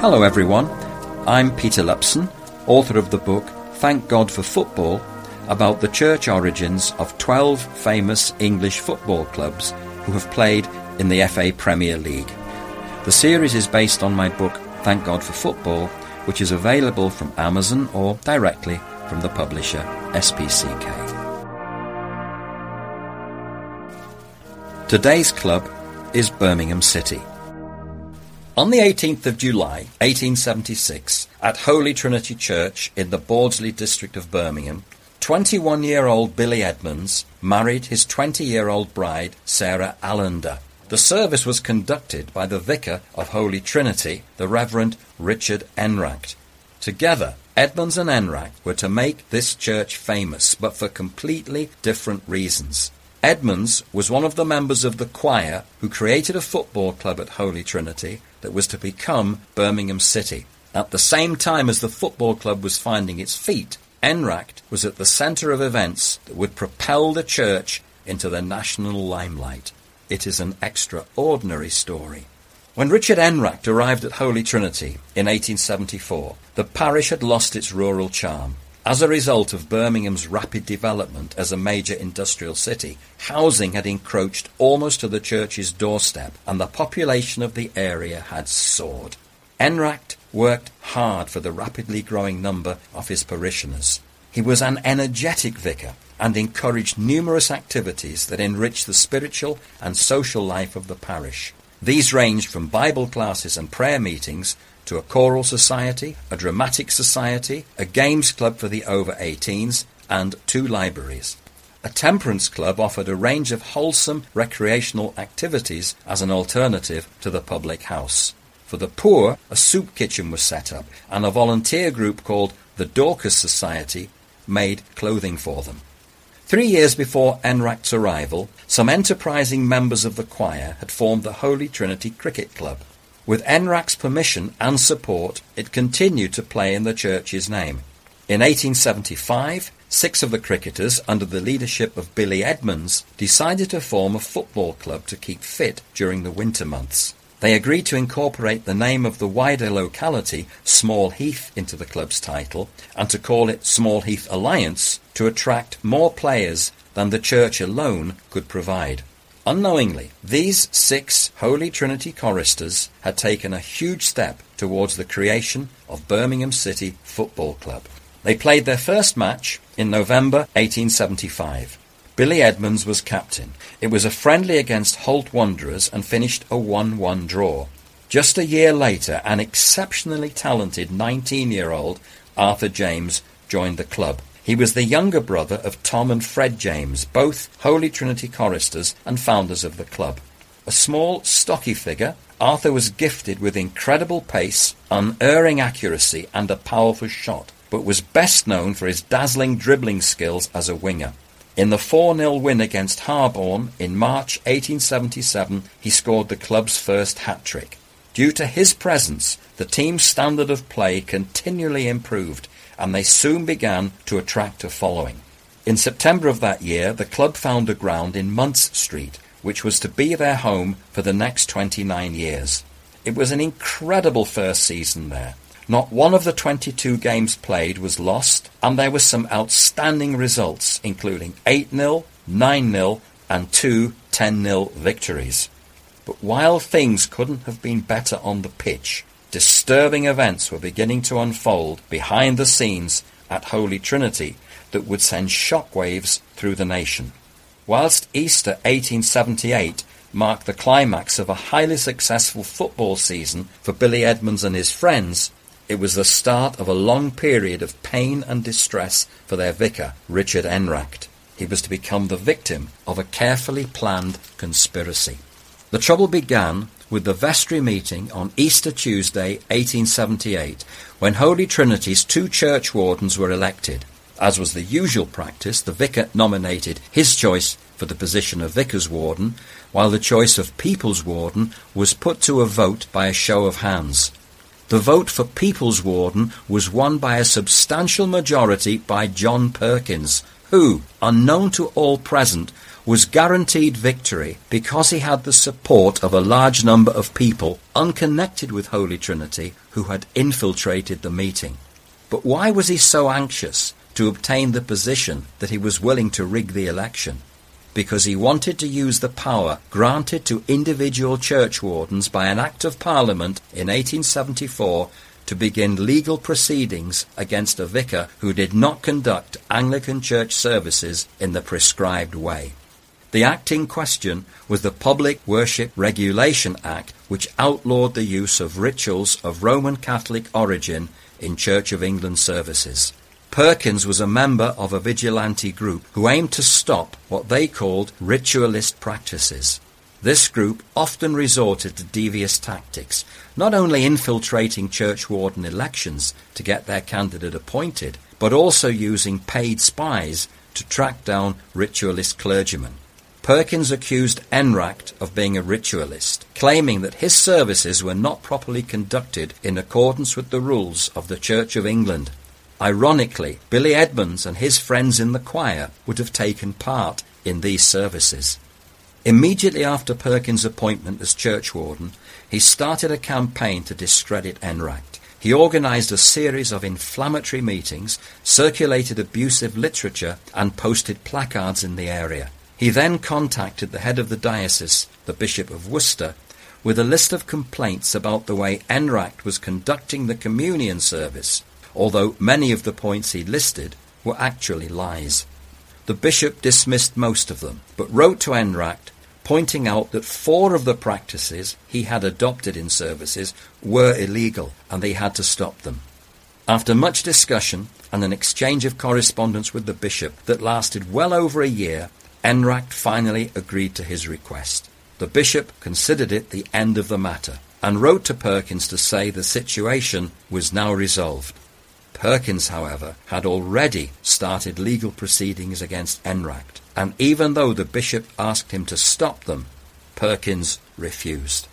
Hello, everyone. I'm Peter Lupson, author of the book Thank God for Football about the church origins of 12 famous English football clubs who have played in the FA Premier League. The series is based on my book Thank God for Football, which is available from Amazon or directly from the publisher SPCK. Today's club is Birmingham City. On the 18th of July 1876, at Holy Trinity Church in the Bordesley district of Birmingham, 21 year old Billy Edmonds married his 20 year old bride, Sarah Allender. The service was conducted by the vicar of Holy Trinity, the Reverend Richard Enraght. Together, Edmonds and Enraght were to make this church famous, but for completely different reasons. Edmonds was one of the members of the choir who created a football club at Holy Trinity that was to become Birmingham City. At the same time as the football club was finding its feet, Enraght was at the centre of events that would propel the church into the national limelight. It is an extraordinary story. When Richard Enraght arrived at Holy Trinity in 1874, the parish had lost its rural charm. As a result of Birmingham's rapid development as a major industrial city, housing had encroached almost to the church's doorstep and the population of the area had soared. Enraght worked hard for the rapidly growing number of his parishioners. He was an energetic vicar and encouraged numerous activities that enriched the spiritual and social life of the parish. These ranged from Bible classes and prayer meetings to a choral society, a dramatic society, a games club for the over 18s, and two libraries. A temperance club offered a range of wholesome recreational activities as an alternative to the public house. For the poor, a soup kitchen was set up, and a volunteer group called the Dorcas Society made clothing for them. Three years before Enraght's arrival, some enterprising members of the choir had formed the Holy Trinity Cricket Club. With Enraght's permission and support, it continued to play in the church's name. In 1875, six of the cricketers, under the leadership of Billy Edmonds, decided to form a football club to keep fit during the winter months. They agreed to incorporate the name of the wider locality, Small Heath, into the club's title and to call it Small Heath Alliance to attract more players than the church alone could provide. Unknowingly, these six Holy Trinity choristers had taken a huge step towards the creation of Birmingham City Football Club. They played their first match in November 1875. Billy Edmonds was captain. It was a friendly against Holte Wanderers and finished a 1 1 draw. Just a year later, an exceptionally talented 19 year old Arthur James joined the club. He was the younger brother of Tom and Fred James, both Holy Trinity choristers and founders of the club. A small, stocky figure, Arthur was gifted with incredible pace, unerring accuracy, and a powerful shot, but was best known for his dazzling dribbling skills as a winger. In the 4 0 win against Harborne in March 1877, he scored the club's first hat trick. Due to his presence, the team's standard of play continually improved, and they soon began to attract a following. In September of that year, the club found a ground in Muntz Street, which was to be their home for the next 29 years. It was an incredible first season there. Not one of the 22 games played was lost, and there were some outstanding results, including 8 0, 9 0, and two 10 0 victories. But while things couldn't have been better on the pitch, disturbing events were beginning to unfold behind the scenes at Holy Trinity that would send shockwaves through the nation. Whilst Easter 1878 marked the climax of a highly successful football season for Billy Edmonds and his friends, it was the start of a long period of pain and distress for their vicar, Richard Enraght. He was to become the victim of a carefully planned conspiracy. The trouble began with the vestry meeting on Easter Tuesday 1878 when Holy Trinity's two church wardens were elected. As was the usual practice, the vicar nominated his choice for the position of vicar's warden, while the choice of people's warden was put to a vote by a show of hands. The vote for people's warden was won by a substantial majority by John Perkins, who, unknown to all present, was guaranteed victory because he had the support of a large number of people unconnected with Holy Trinity who had infiltrated the meeting. But why was he so anxious to obtain the position that he was willing to rig the election? Because he wanted to use the power granted to individual church wardens by an Act of Parliament in 1874 to begin legal proceedings against a vicar who did not conduct Anglican church services in the prescribed way. The act in question was the Public Worship Regulation Act, which outlawed the use of rituals of Roman Catholic origin in Church of England services. Perkins was a member of a vigilante group who aimed to stop what they called ritualist practices. This group often resorted to devious tactics, not only infiltrating church warden elections to get their candidate appointed, but also using paid spies to track down ritualist clergymen. Perkins accused Enraght of being a ritualist, claiming that his services were not properly conducted in accordance with the rules of the Church of England. Ironically, Billy Edmonds and his friends in the choir would have taken part in these services. Immediately after Perkins' appointment as churchwarden, he started a campaign to discredit Enraght. He organized a series of inflammatory meetings, circulated abusive literature, and posted placards in the area. He then contacted the head of the diocese, the Bishop of Worcester, with a list of complaints about the way Enraght was conducting the communion service, although many of the points he listed were actually lies. The bishop dismissed most of them, but wrote to Enraght pointing out that four of the practices he had adopted in services were illegal and they had to stop them. After much discussion and an exchange of correspondence with the bishop that lasted well over a year, Enraght finally agreed to his request. The bishop considered it the end of the matter and wrote to Perkins to say the situation was now resolved. Perkins, however, had already started legal proceedings against Enraght, and even though the bishop asked him to stop them, Perkins refused.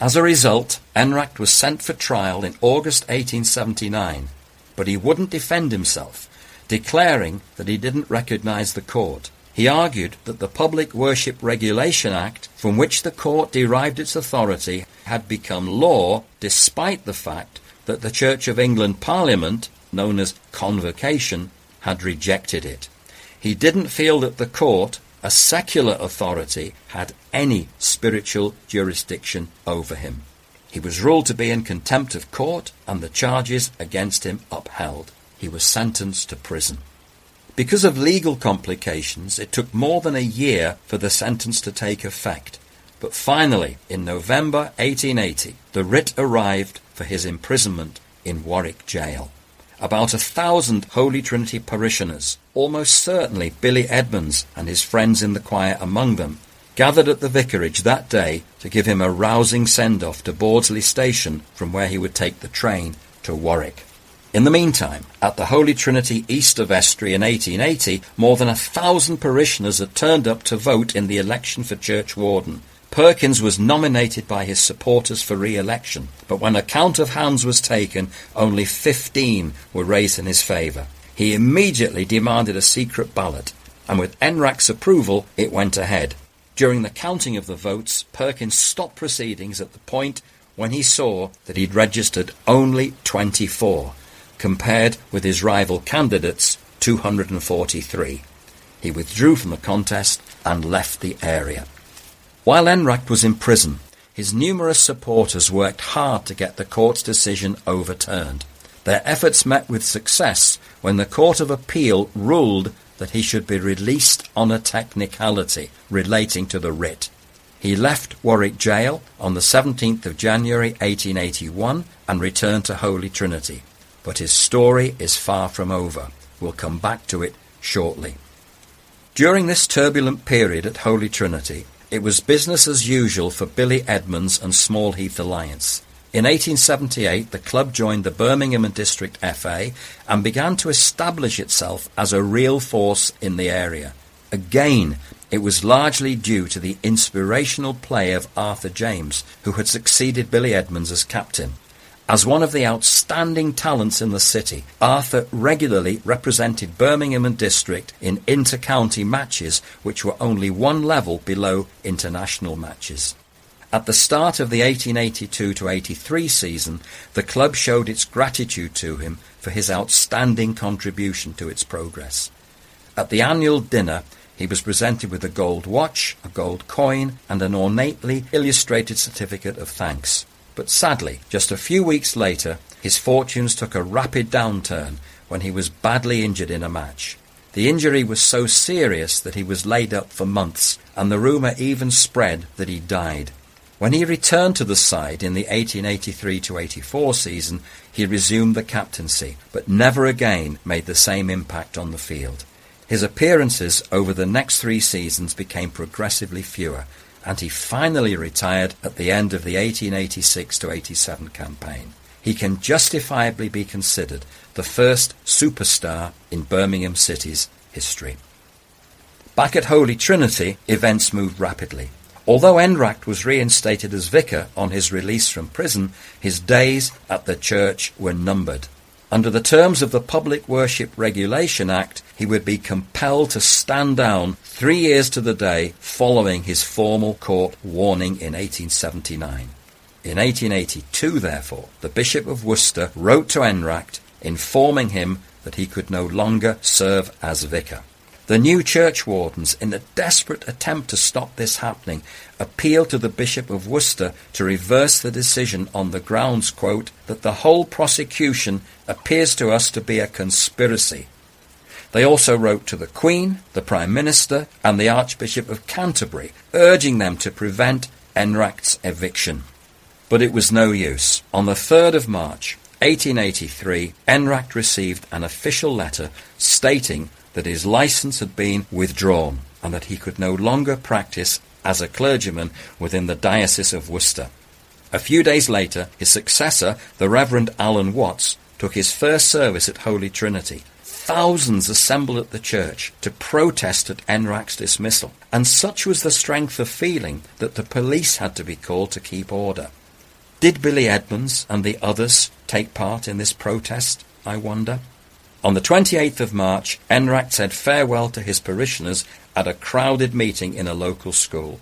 As a result, Enraght was sent for trial in August 1879, but he wouldn't defend himself, declaring that he didn't recognize the court. He argued that the Public Worship Regulation Act, from which the court derived its authority, had become law despite the fact that the Church of England Parliament known as convocation, had rejected it. He didn't feel that the court, a secular authority, had any spiritual jurisdiction over him. He was ruled to be in contempt of court and the charges against him upheld. He was sentenced to prison. Because of legal complications, it took more than a year for the sentence to take effect. But finally, in November 1880, the writ arrived for his imprisonment in Warwick Jail. About a thousand Holy Trinity parishioners, almost certainly Billy Edmonds and his friends in the choir among them, gathered at the vicarage that day to give him a rousing send-off to Bordesley Station from where he would take the train to Warwick. In the meantime, at the Holy Trinity east of Vestry in 1880, more than a thousand parishioners had turned up to vote in the election for church warden, Perkins was nominated by his supporters for re-election, but when a count of hands was taken, only 15 were raised in his favour. He immediately demanded a secret ballot, and with Enraght's approval, it went ahead. During the counting of the votes, Perkins stopped proceedings at the point when he saw that he'd registered only 24, compared with his rival candidates' 243. He withdrew from the contest and left the area. While Enraght was in prison, his numerous supporters worked hard to get the court's decision overturned. Their efforts met with success when the Court of Appeal ruled that he should be released on a technicality relating to the writ. He left Warwick Jail on the 17th of January 1881 and returned to Holy Trinity. But his story is far from over. We'll come back to it shortly. During this turbulent period at Holy Trinity, it was business as usual for Billy Edmonds and Small Heath Alliance. In 1878, the club joined the Birmingham and District FA and began to establish itself as a real force in the area. Again, it was largely due to the inspirational play of Arthur James, who had succeeded Billy Edmonds as captain. As one of the outstanding talents in the city, Arthur regularly represented Birmingham and District in inter-county matches which were only one level below international matches. At the start of the 1882-83 season, the club showed its gratitude to him for his outstanding contribution to its progress. At the annual dinner, he was presented with a gold watch, a gold coin, and an ornately illustrated certificate of thanks. But sadly, just a few weeks later, his fortunes took a rapid downturn when he was badly injured in a match. The injury was so serious that he was laid up for months, and the rumour even spread that he died. When he returned to the side in the 1883-84 season, he resumed the captaincy, but never again made the same impact on the field. His appearances over the next three seasons became progressively fewer, and he finally retired at the end of the 1886-87 campaign. He can justifiably be considered the first superstar in Birmingham City's history. Back at Holy Trinity, events moved rapidly. Although Enraght was reinstated as vicar on his release from prison, his days at the church were numbered. Under the terms of the Public Worship Regulation Act, he would be compelled to stand down three years to the day following his formal court warning in 1879. In 1882, therefore, the Bishop of Worcester wrote to Enraght informing him that he could no longer serve as vicar. The new churchwardens, in a desperate attempt to stop this happening, appealed to the Bishop of Worcester to reverse the decision on the grounds, quote, that the whole prosecution appears to us to be a conspiracy. They also wrote to the Queen, the Prime Minister, and the Archbishop of Canterbury, urging them to prevent Enraght's eviction. But it was no use. On the 3rd of March, 1883, Enraght received an official letter stating that his license had been withdrawn and that he could no longer practice as a clergyman within the Diocese of Worcester. A few days later, his successor, the Reverend Alan Watts, took his first service at Holy Trinity. Thousands assembled at the church to protest at Enraght's dismissal, and such was the strength of feeling that the police had to be called to keep order. Did Billy Edmonds and the others take part in this protest, I wonder? On the 28th of March, Enraght said farewell to his parishioners at a crowded meeting in a local school.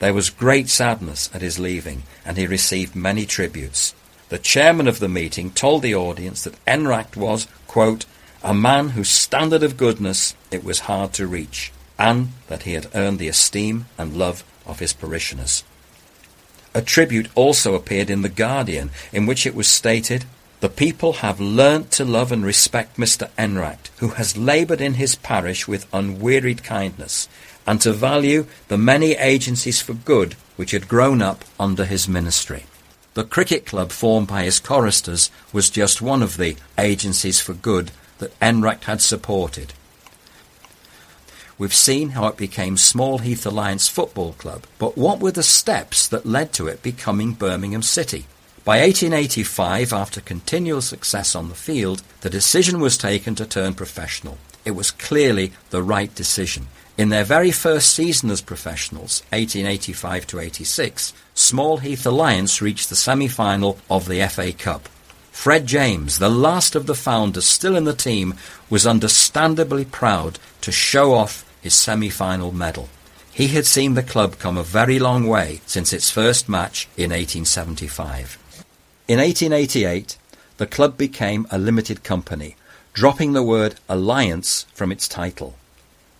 There was great sadness at his leaving, and he received many tributes. The chairman of the meeting told the audience that Enraght was, quote, a man whose standard of goodness it was hard to reach, and that he had earned the esteem and love of his parishioners. A tribute also appeared in The Guardian, in which it was stated, the people have learnt to love and respect Mr. Enraght, who has laboured in his parish with unwearied kindness, and to value the many agencies for good which had grown up under his ministry. The cricket club formed by his choristers was just one of the agencies for good that Enraght had supported. We've seen how it became Small Heath Alliance Football Club, but what were the steps that led to it becoming Birmingham City? By 1885, after continual success on the field, the decision was taken to turn professional. It was clearly the right decision. In their very first season as professionals, 1885 to 86, Small Heath Alliance reached the semi-final of the FA Cup. Fred James, the last of the founders still in the team, was understandably proud to show off his semi-final medal. He had seen the club come a very long way since its first match in 1875. In 1888, the club became a limited company, dropping the word alliance from its title.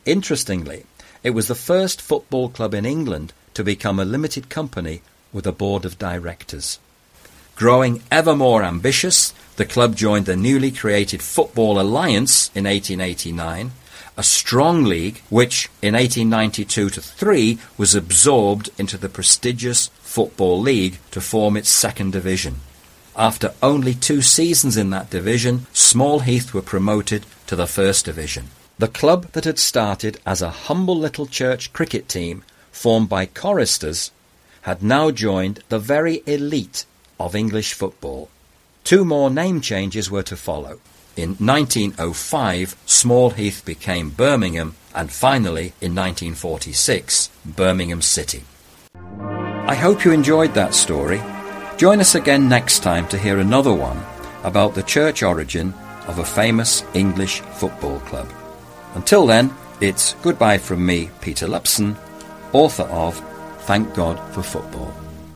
Interestingly, it was the first football club in England to become a limited company with a board of directors. Growing ever more ambitious, the club joined the newly created Football Alliance in 1889, a strong league which in 1892 to 3 was absorbed into the prestigious Football League to form its second division. After only two seasons in that division, Small Heath were promoted to the First Division. The club that had started as a humble little church cricket team formed by choristers had now joined the very elite of English football. Two more name changes were to follow. In 1905, Small Heath became Birmingham, and finally, in 1946, Birmingham City. I hope you enjoyed that story. Join us again next time to hear another one about the church origin of a famous English football club. Until then, it's goodbye from me, Peter Lupson, author of Thank God for Football.